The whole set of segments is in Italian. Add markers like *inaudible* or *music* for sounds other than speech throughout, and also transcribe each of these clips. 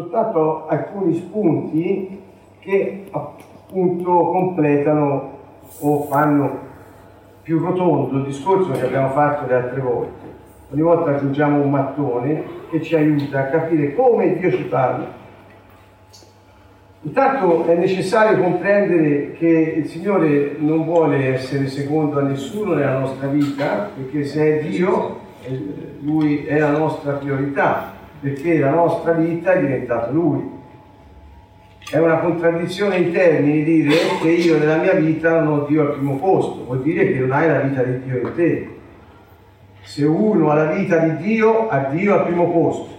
soltanto alcuni spunti che appunto completano o fanno più rotondo il discorso che abbiamo fatto le altre volte. Ogni volta aggiungiamo un mattone che ci aiuta a capire come Dio ci parla. Intanto è necessario comprendere che il Signore non vuole essere secondo a nessuno nella nostra vita, perché se è Dio, eh, Lui è la nostra priorità, perché la nostra vita è diventato Lui. È una contraddizione in termini dire che io nella mia vita non ho Dio al primo posto, vuol dire che non hai la vita di Dio in te. Se uno ha la vita di Dio, ha Dio al primo posto.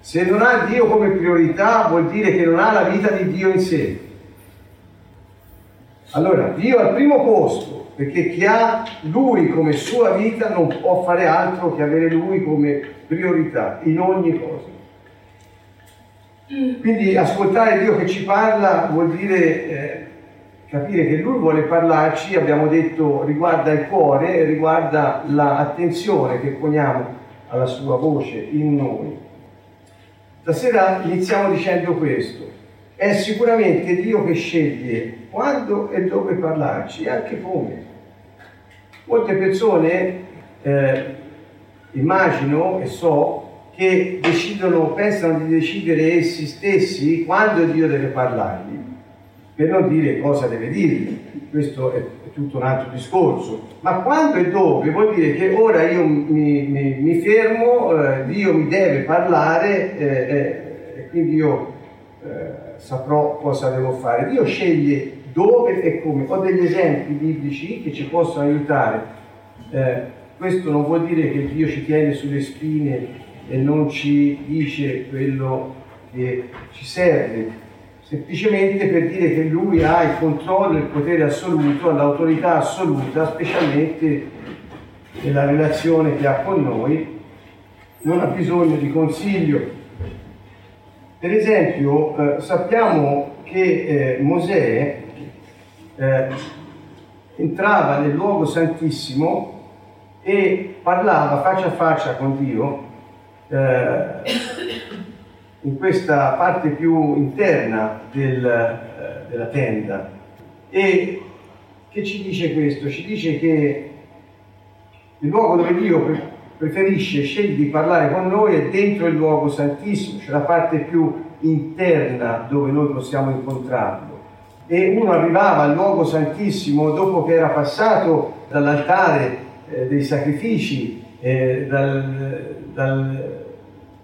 Se non ha Dio come priorità, vuol dire che non ha la vita di Dio in sé. Allora, Dio al primo posto, perché chi ha Lui come sua vita non può fare altro che avere Lui come priorità in ogni cosa. Quindi ascoltare Dio che ci parla vuol dire eh, capire che Lui vuole parlarci, abbiamo detto, riguarda il cuore, riguarda l'attenzione che poniamo alla sua voce in noi. Stasera iniziamo dicendo questo. È sicuramente Dio che sceglie quando e dove parlarci e anche come. Molte persone, eh, immagino e so, che decidono, pensano di decidere essi stessi quando Dio deve parlargli, per non dire cosa deve dirgli. Questo è, tutto un altro discorso. Ma quando e dove vuol dire che ora io mi, mi, mi fermo, eh, Dio mi deve parlare eh, eh, e quindi io eh, saprò cosa devo fare. Dio sceglie dove e come. Ho degli esempi biblici che ci possono aiutare. Eh, questo non vuol dire che Dio ci tiene sulle spine e non ci dice quello che ci serve, semplicemente per dire che lui ha il controllo, il potere assoluto, l'autorità assoluta, specialmente nella relazione che ha con noi, non ha bisogno di consiglio. Per esempio, eh, sappiamo che eh, Mosè eh, entrava nel luogo santissimo e parlava faccia a faccia con Dio eh, in questa parte più interna del, eh, della tenda. E che ci dice questo? Ci dice che il luogo dove Dio preferisce, sceglie di parlare con noi è dentro il luogo santissimo, cioè la parte più interna dove noi possiamo incontrarlo. E uno arrivava al luogo santissimo dopo che era passato dall'altare eh, dei sacrifici, eh, dal, dal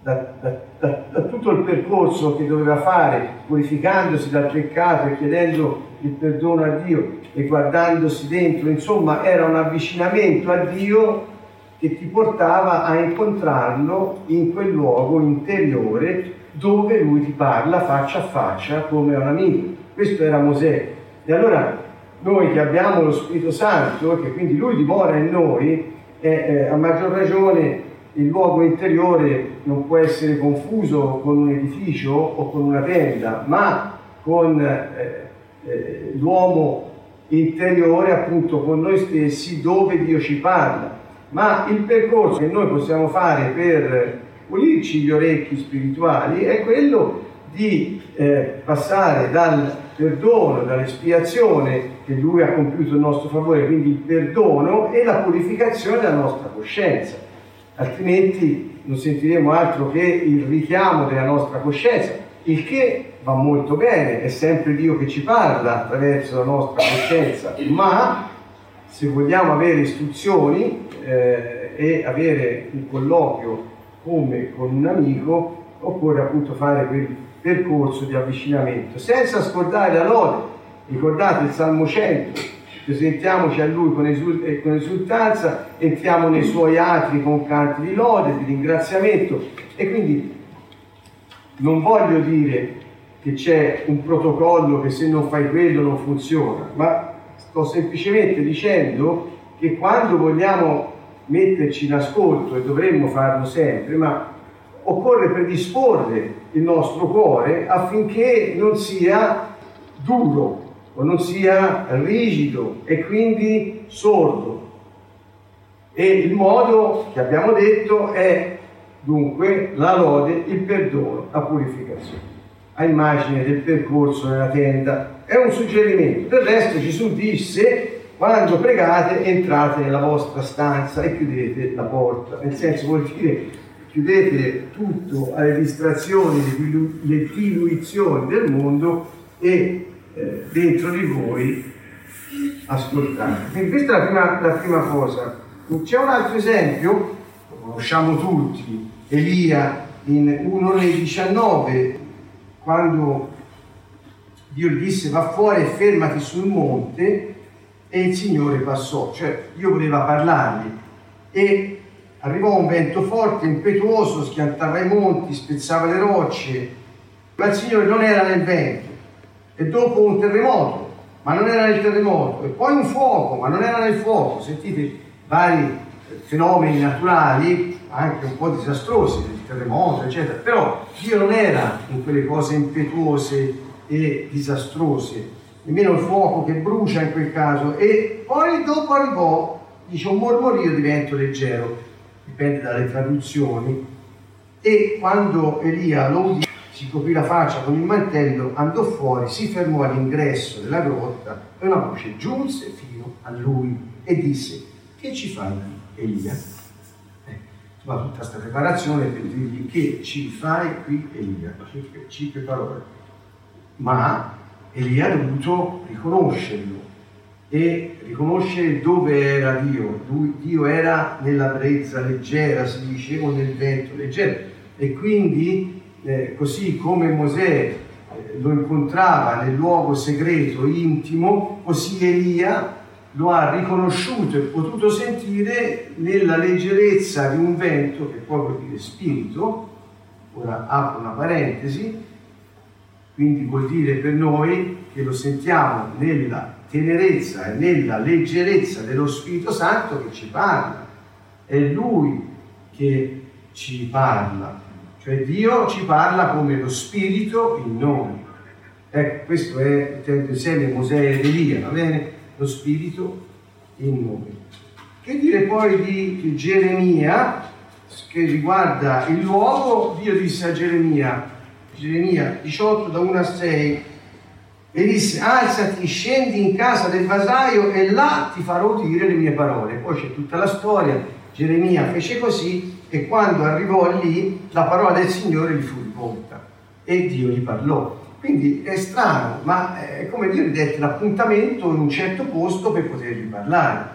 da, da, da, tutto il percorso che doveva fare, purificandosi dal peccato e chiedendo il perdono a Dio e guardandosi dentro, insomma era un avvicinamento a Dio che ti portava a incontrarlo in quel luogo interiore dove lui ti parla faccia a faccia come un amico. Questo era Mosè. E allora noi che abbiamo lo Spirito Santo, che quindi lui dimora in noi, eh, eh, a maggior ragione il luogo interiore non può essere confuso con un edificio o con una tenda, ma con eh, eh, l'uomo interiore, appunto con noi stessi, dove Dio ci parla. Ma il percorso che noi possiamo fare per pulirci gli orecchi spirituali è quello di eh, passare dal perdono, dall'espiazione che Lui ha compiuto in nostro favore, quindi il perdono e la purificazione della nostra coscienza. Altrimenti non sentiremo altro che il richiamo della nostra coscienza, il che va molto bene, è sempre Dio che ci parla attraverso la nostra coscienza, ma se vogliamo avere istruzioni eh, e avere un colloquio come con un amico, occorre appunto fare quel percorso di avvicinamento, senza scordare la lode. Ricordate il Salmo 100, presentiamoci a Lui con, esult- eh, con esultanza, entriamo nei Suoi atri con canti di lode, di ringraziamento e quindi non voglio dire che c'è un protocollo che se non fai quello non funziona, ma sto semplicemente dicendo che quando vogliamo metterci in ascolto, e dovremmo farlo sempre, ma occorre predisporre il nostro cuore affinché non sia duro, o non sia rigido e quindi sordo. E il modo che abbiamo detto è dunque la lode, il perdono, la purificazione. A immagine del percorso nella tenda. È un suggerimento. Del resto Gesù disse, quando pregate entrate nella vostra stanza e chiudete la porta. Nel senso vuol dire chiudete tutto alle distrazioni, le diluizioni del mondo e eh, dentro di voi ascoltate. Questa è la prima, la prima cosa. C'è un altro esempio, lo conosciamo tutti, Elia in 1.19, quando Dio gli disse va fuori e fermati sul monte e il Signore passò, cioè Dio voleva parlargli e arrivò un vento forte, impetuoso, schiantava i monti, spezzava le rocce, ma il Signore non era nel vento. E dopo un terremoto ma non era nel terremoto, e poi un fuoco, ma non era nel fuoco. Sentite vari fenomeni naturali, anche un po' disastrosi, il terremoto, eccetera, però Dio non era in quelle cose impetuose e disastrose, nemmeno il fuoco che brucia in quel caso, e poi dopo arrivò, dice, un mormorio di vento leggero, dipende dalle traduzioni, e quando Elia lo udì, si coprì la faccia con il mantello, andò fuori, si fermò all'ingresso della grotta e una voce giunse fino a lui e disse, che ci fai Elia? Eh, ma tutta questa preparazione per dirgli che ci fai qui Elia, cinque parole. Ma Elia ha dovuto riconoscerlo e riconoscere dove era Dio. Dio era nella brezza leggera, si diceva, nel vento leggero. E quindi eh, così come Mosè eh, lo incontrava nel luogo segreto, intimo, così Elia lo ha riconosciuto e potuto sentire nella leggerezza di un vento, che poi vuol dire spirito, ora apro una parentesi, quindi vuol dire per noi che lo sentiamo nella tenerezza e nella leggerezza dello Spirito Santo che ci parla. È Lui che ci parla. Cioè Dio ci parla come lo Spirito in noi. Ecco, questo è tenendo insieme Mosè ed Elia, va bene? Lo Spirito in noi. Che dire poi di Geremia, che riguarda il luogo, Dio disse a Geremia, Geremia 18 da 1 a 6, e disse alzati, scendi in casa del vasaio e là ti farò udire le mie parole. Poi c'è tutta la storia, Geremia fece così e quando arrivò lì la parola del Signore gli fu rivolta e Dio gli parlò. Quindi è strano, ma è come dire dette l'appuntamento in un certo posto per potergli parlare.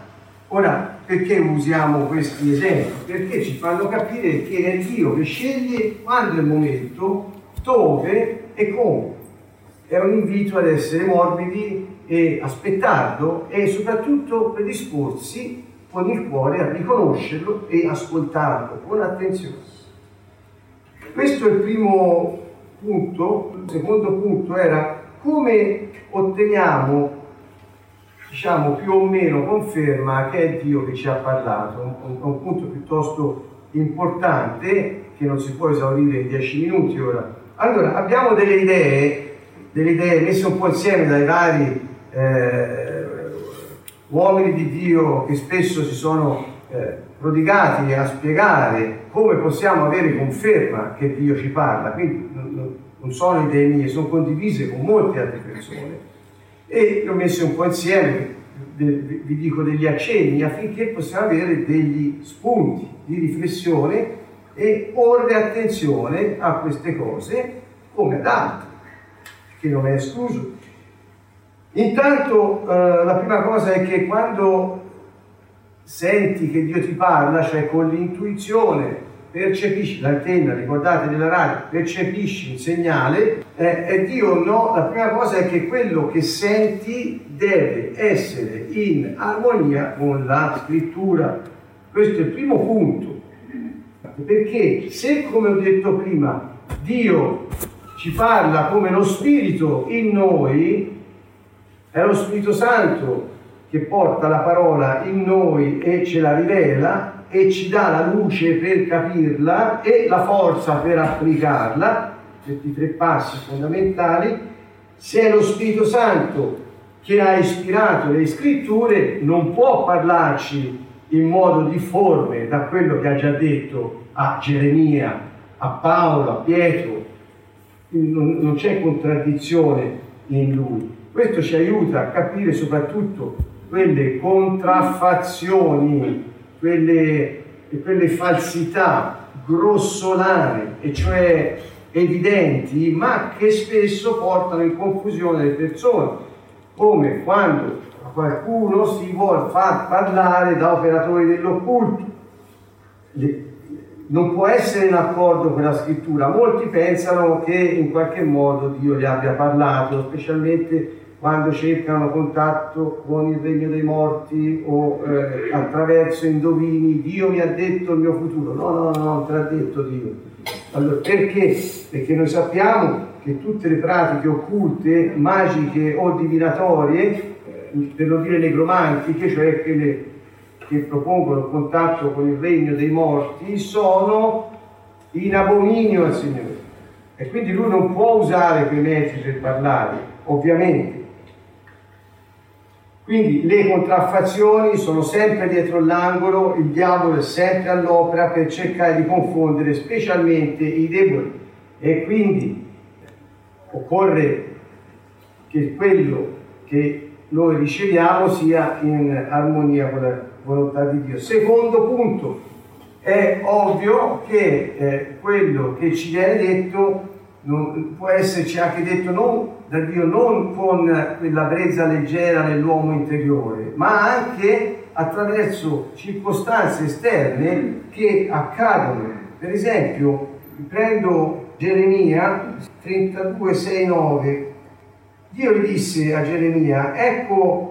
Ora, perché usiamo questi esempi? Perché ci fanno capire che è Dio che sceglie quando è il momento, dove e come. È un invito ad essere morbidi e aspettarlo e soprattutto predisporsi con il cuore a riconoscerlo e ascoltarlo con attenzione. Questo è il primo punto. Il secondo punto era come otteniamo, diciamo più o meno conferma che è Dio che ci ha parlato. Un, un punto piuttosto importante che non si può esaurire in dieci minuti ora. Allora, abbiamo delle idee, delle idee messe un po' insieme dai vari eh, uomini di Dio che spesso si sono eh, prodigati a spiegare come possiamo avere conferma che Dio ci parla, quindi non, sono idee mie, sono condivise con molte altre persone. E le ho messe un po' insieme, vi dico degli accenni affinché possiamo avere degli spunti di riflessione e porre attenzione a queste cose come ad altre, che non è escluso Intanto eh, la prima cosa è che quando senti che Dio ti parla, cioè con l'intuizione, percepisci l'antenna, ricordate della radio, percepisci un segnale, eh, e Dio no, la prima cosa è che quello che senti deve essere in armonia con la scrittura. Questo è il primo punto. Perché se, come ho detto prima, Dio ci parla come lo Spirito in noi, è lo Spirito Santo che porta la parola in noi e ce la rivela e ci dà la luce per capirla e la forza per applicarla, questi tre passi fondamentali. Se è lo Spirito Santo che ha ispirato le scritture, non può parlarci in modo difforme da quello che ha già detto a Geremia, a Paolo, a Pietro. Non, non c'è contraddizione in lui. Questo ci aiuta a capire soprattutto quelle contraffazioni, quelle, quelle falsità grossolane, e cioè evidenti, ma che spesso portano in confusione le persone, come quando qualcuno si vuole far parlare da operatori dell'occulto. Non può essere in accordo con la scrittura. Molti pensano che in qualche modo Dio gli abbia parlato, specialmente quando cercano contatto con il regno dei morti o eh, attraverso indovini, Dio mi ha detto il mio futuro. No, no, no, non te l'ha detto Dio. Allora, perché? Perché noi sappiamo che tutte le pratiche occulte, magiche o divinatorie, eh, per non dire negromantiche, cioè quelle che propongono il contatto con il regno dei morti, sono in abominio al Signore. E quindi lui non può usare quei mezzi per parlare, ovviamente. Quindi le contraffazioni sono sempre dietro l'angolo, il diavolo è sempre all'opera per cercare di confondere specialmente i deboli e quindi occorre che quello che noi riceviamo sia in armonia con la volontà di Dio. Secondo punto, è ovvio che eh, quello che ci viene detto non, può esserci anche detto non da Dio non con quella brezza leggera nell'uomo interiore, ma anche attraverso circostanze esterne che accadono. Per esempio, prendo Geremia 32, 6, 9. Dio disse a Geremia, ecco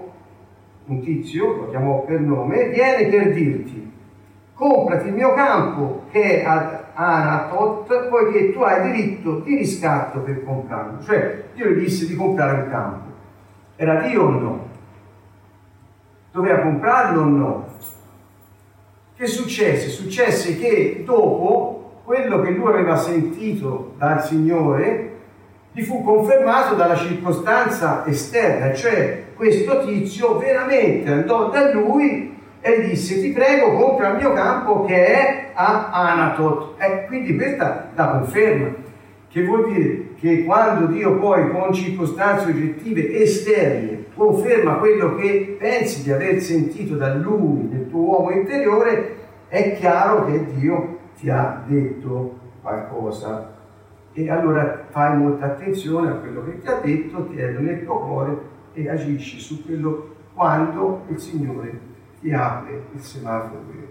un tizio, lo chiamò per nome, viene per dirti, comprati il mio campo che è ad Anatot, poiché tu hai diritto di riscatto per comprarlo. Cioè, Dio gli disse di comprare un campo. Era Dio o no? Doveva comprarlo o no? Che successe? Successe che dopo quello che lui aveva sentito dal Signore gli fu confermato dalla circostanza esterna, cioè questo tizio veramente andò da lui e disse ti prego compra il mio campo che è a Anatot. E quindi questa la conferma, che vuol dire che quando Dio poi con circostanze oggettive esterne conferma quello che pensi di aver sentito da Lui, nel tuo uomo interiore, è chiaro che Dio ti ha detto qualcosa. E allora fai molta attenzione a quello che ti ha detto, ti è nel tuo cuore e agisci su quello quando il Signore ti apre il semaforo verde.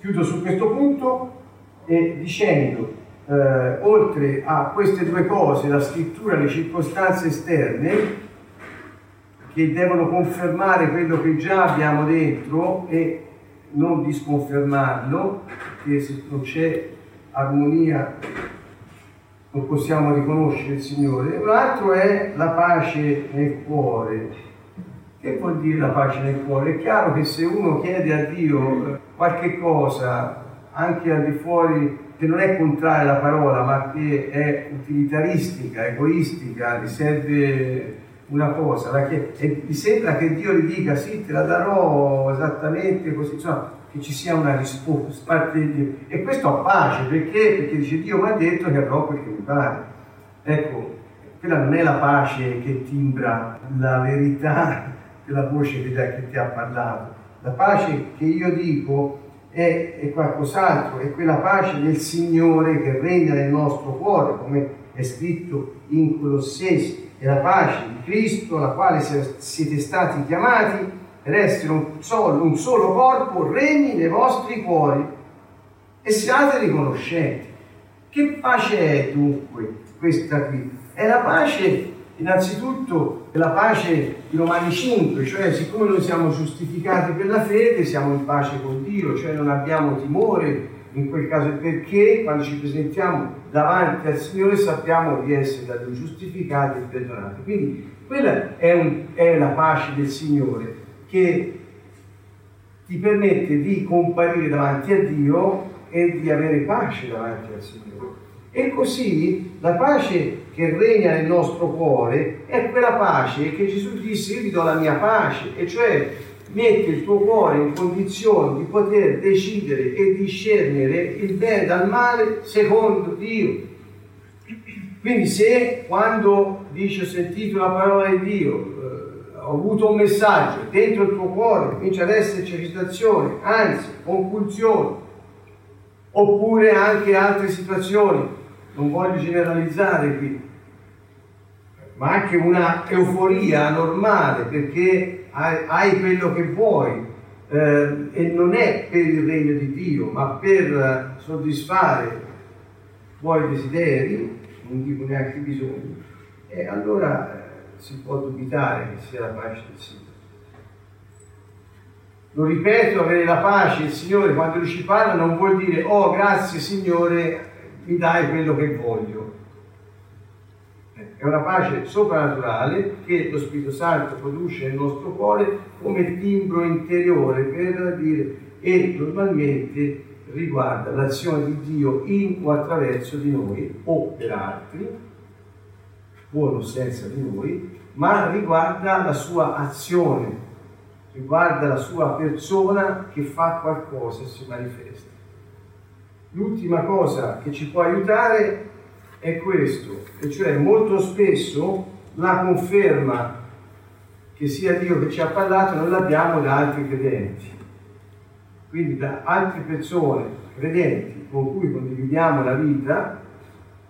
Chiudo su questo punto e dicendo, eh, oltre a queste due cose, la scrittura le circostanze esterne, che devono confermare quello che già abbiamo dentro e non disconfermarlo, perché se non c'è armonia non possiamo riconoscere il Signore. Un altro è la pace nel cuore, che vuol dire la pace nel cuore? È chiaro che se uno chiede a Dio qualche cosa, anche al di fuori, che non è contraria alla parola, ma che è utilitaristica, egoistica, gli serve una cosa, e gli sembra che Dio gli dica sì, te la darò esattamente così, insomma, che ci sia una risposta. E questo ha pace, perché? Perché dice Dio mi ha detto che avrò quel che mi pare. Ecco, quella non è la pace che timbra la verità *laughs* della voce che ti ha parlato. La pace che io dico è, è qualcos'altro, è quella pace del Signore che regna nel nostro cuore, come è scritto in Colossesi, è la pace di Cristo, alla quale siete stati chiamati per essere un solo, un solo corpo, regni nei vostri cuori e siate riconoscenti. Che pace è dunque questa qui? È la pace Innanzitutto la pace di Romani 5, cioè siccome noi siamo giustificati per la fede, siamo in pace con Dio, cioè non abbiamo timore in quel caso perché quando ci presentiamo davanti al Signore sappiamo di essere da Dio giustificati e perdonati. Quindi quella è, un, è la pace del Signore che ti permette di comparire davanti a Dio e di avere pace davanti al Signore. E così la pace che regna nel nostro cuore è quella pace che Gesù disse io vi do la mia pace, e cioè mette il tuo cuore in condizione di poter decidere e discernere il bene dal male secondo Dio. Quindi se quando dici ho sentito la parola di Dio, ho avuto un messaggio, dentro il tuo cuore comincia ad esserci agitazione, anzi, compulsione, oppure anche altre situazioni, non voglio generalizzare qui, ma anche una euforia normale perché hai, hai quello che vuoi eh, e non è per il regno di Dio, ma per soddisfare i tuoi desideri, non dico neanche bisogni, e allora eh, si può dubitare che sia la pace del Signore. Lo ripeto, avere la pace del Signore quando lui ci parla non vuol dire oh grazie Signore, mi dai quello che voglio. È una pace soprannaturale che lo Spirito Santo produce nel nostro cuore come timbro interiore per dire e normalmente riguarda l'azione di Dio in o attraverso di noi o per altri, buono senza di noi, ma riguarda la sua azione, riguarda la sua persona che fa qualcosa e si manifesta. L'ultima cosa che ci può aiutare è questo, e cioè molto spesso la conferma che sia Dio che ci ha parlato non l'abbiamo da altri credenti quindi da altre persone credenti con cui condividiamo la vita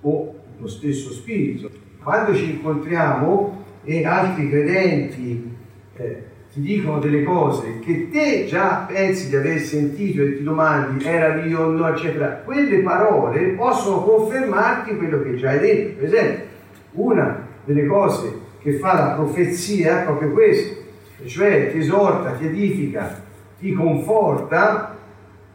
o lo stesso spirito. Quando ci incontriamo e altri credenti eh, ti dicono delle cose che te già pensi di aver sentito e ti domandi era Dio? O no, eccetera, quelle parole possono confermarti quello che già hai detto. Per esempio, una delle cose che fa la profezia è proprio questo, cioè ti esorta, ti edifica, ti conforta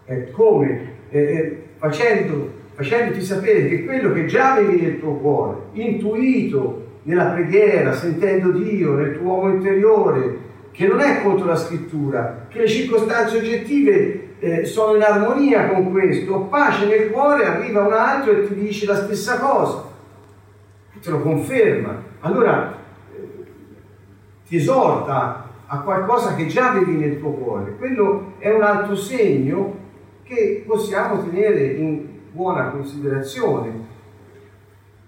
eh, come? Eh, facendo, facendoti sapere che quello che già avevi nel tuo cuore, intuito nella preghiera, sentendo Dio nel tuo uomo interiore, che non è contro la scrittura, che le circostanze oggettive eh, sono in armonia con questo, pace nel cuore, arriva un altro e ti dice la stessa cosa, te lo conferma. Allora eh, ti esorta a qualcosa che già vedi nel tuo cuore. Quello è un altro segno che possiamo tenere in buona considerazione.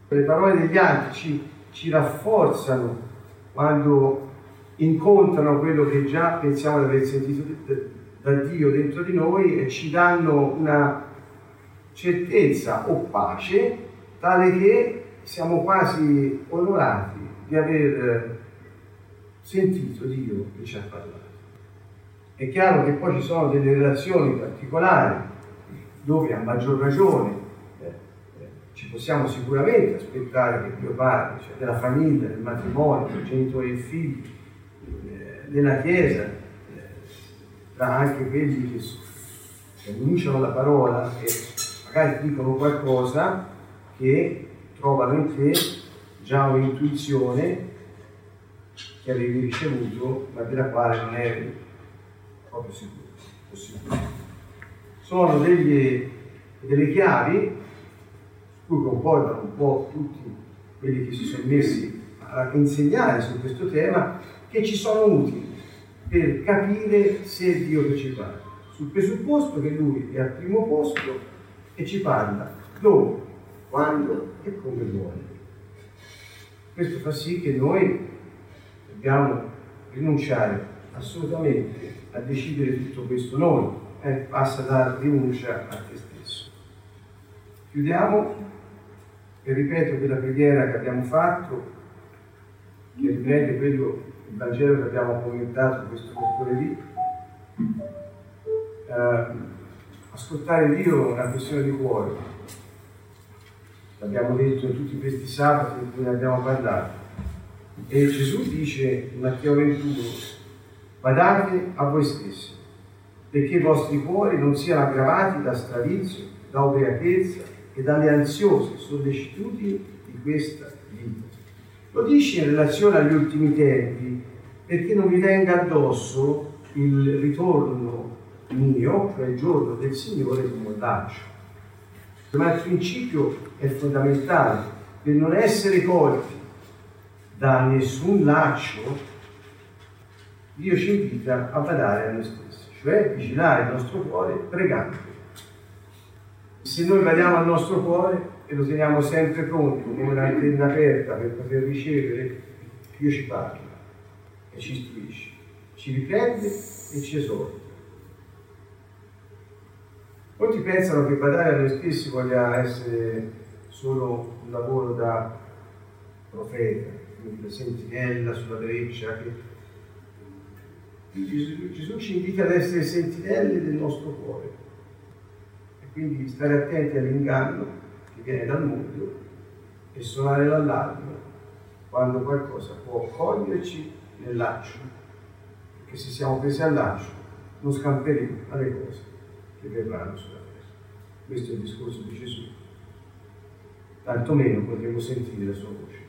Le parole degli altri ci, ci rafforzano quando incontrano quello che già pensiamo di aver sentito da Dio dentro di noi e ci danno una certezza o pace tale che siamo quasi onorati di aver sentito Dio che ci ha parlato. È chiaro che poi ci sono delle relazioni particolari dove a maggior ragione eh, eh, ci possiamo sicuramente aspettare che Dio parli, cioè della famiglia, del matrimonio, del genitore e figli, eh, della Chiesa, eh, tra anche quelli che, annunciano la parola e magari dicono qualcosa che trovano in te già un'intuizione che avevi ricevuto, ma della quale non eri proprio sicuro. Sono degli, delle chiavi su cui concordano un po' tutti quelli che si sono messi a insegnare su questo tema, che ci sono utili per capire se Dio che ci parla, sul presupposto che Lui è al primo posto e ci parla dove, quando e come vuole. Questo fa sì che noi dobbiamo rinunciare assolutamente a decidere tutto questo noi, eh, passa da rinuncia a te stesso. Chiudiamo e ripeto quella preghiera che abbiamo fatto, che riprende quello, il Vangelo che abbiamo commentato questo mercoledì. Eh, ascoltare Dio è una questione di cuore, l'abbiamo detto in tutti questi sabati in cui ne abbiamo parlato e Gesù dice in Matteo 21, badate a voi stessi, perché i vostri cuori non siano aggravati da stravizio, da ubriachezza e dalle ansiose sollecitudini di questa vita. Lo dice in relazione agli ultimi tempi, perché non vi venga addosso il ritorno mio, cioè il giorno del Signore di un laccio. Ma il principio è fondamentale per non essere colti da nessun laccio Dio ci invita a badare a noi stessi, cioè vigilare il nostro cuore pregando. Se noi badiamo al nostro cuore e lo teniamo sempre pronto, come un'antenna aperta per poter ricevere, Dio ci parla e ci istruisce, ci riprende e ci esorta. Molti pensano che badare a noi stessi voglia essere solo un lavoro da profeta, quindi da sentinella sulla breccia. Che... Gesù, Gesù ci invita ad essere sentinelle del nostro cuore e quindi stare attenti all'inganno che viene dal mondo e suonare l'allarme quando qualcosa può coglierci nel laccio, perché se siamo presi al laccio non scamperemo alle cose che verranno sulla terra. Questo è il discorso di Gesù. Tantomeno potremo sentire la sua voce.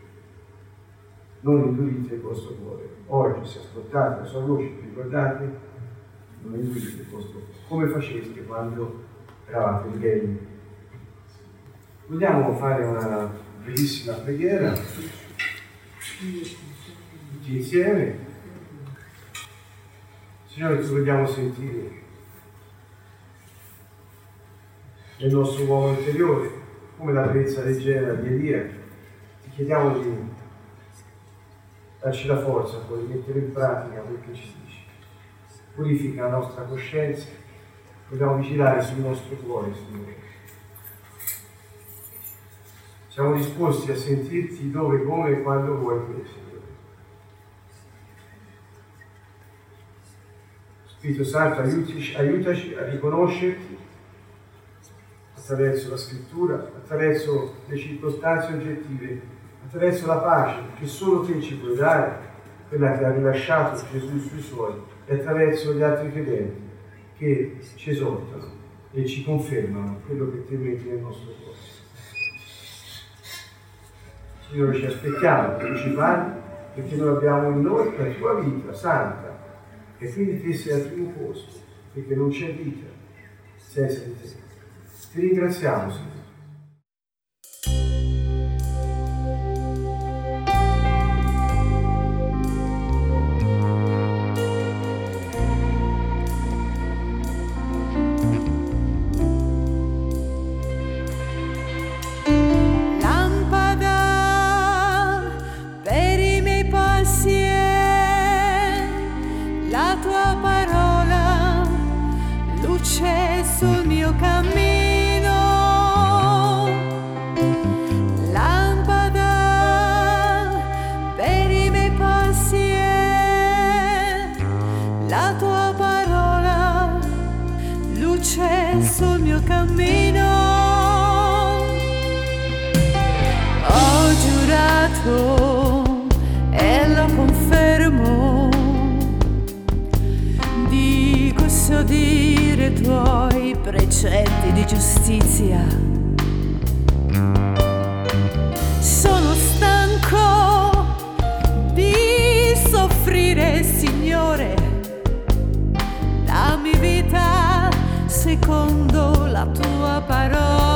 Non indurite il vostro cuore. Oggi se ascoltate la sua voce, vi ricordate? Non indurite il vostro cuore. Come faceste quando eravate ribelli? Vogliamo fare una brevissima preghiera? Tutti insieme. Signore, ti vogliamo sentire nel nostro uomo interiore, come la brezza leggera di Elia. Ti chiediamo di darci la forza poi di mettere in pratica quel che ci dici. Purifica la nostra coscienza, dobbiamo vigilare sul nostro cuore, Signore. Siamo disposti a sentirti dove, come e quando vuoi Signore. Spirito Santo, aiutaci, aiutaci a riconoscerti attraverso la scrittura, attraverso le circostanze oggettive, attraverso la pace che solo te ci puoi dare, quella che ha rilasciato Gesù sui suoi, e attraverso gli altri credenti che ci esortano e ci confermano quello che te metti nel nostro cuore. Signore, ci aspettiamo che ci parli perché noi abbiamo in noi la tua vita santa e quindi te sei al primo posto perché non c'è vita senza di te. Ti ringraziamo, Signore. Precetti di giustizia. Sono stanco di soffrire, Signore. Dammi vita secondo la tua parola.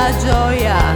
La gioia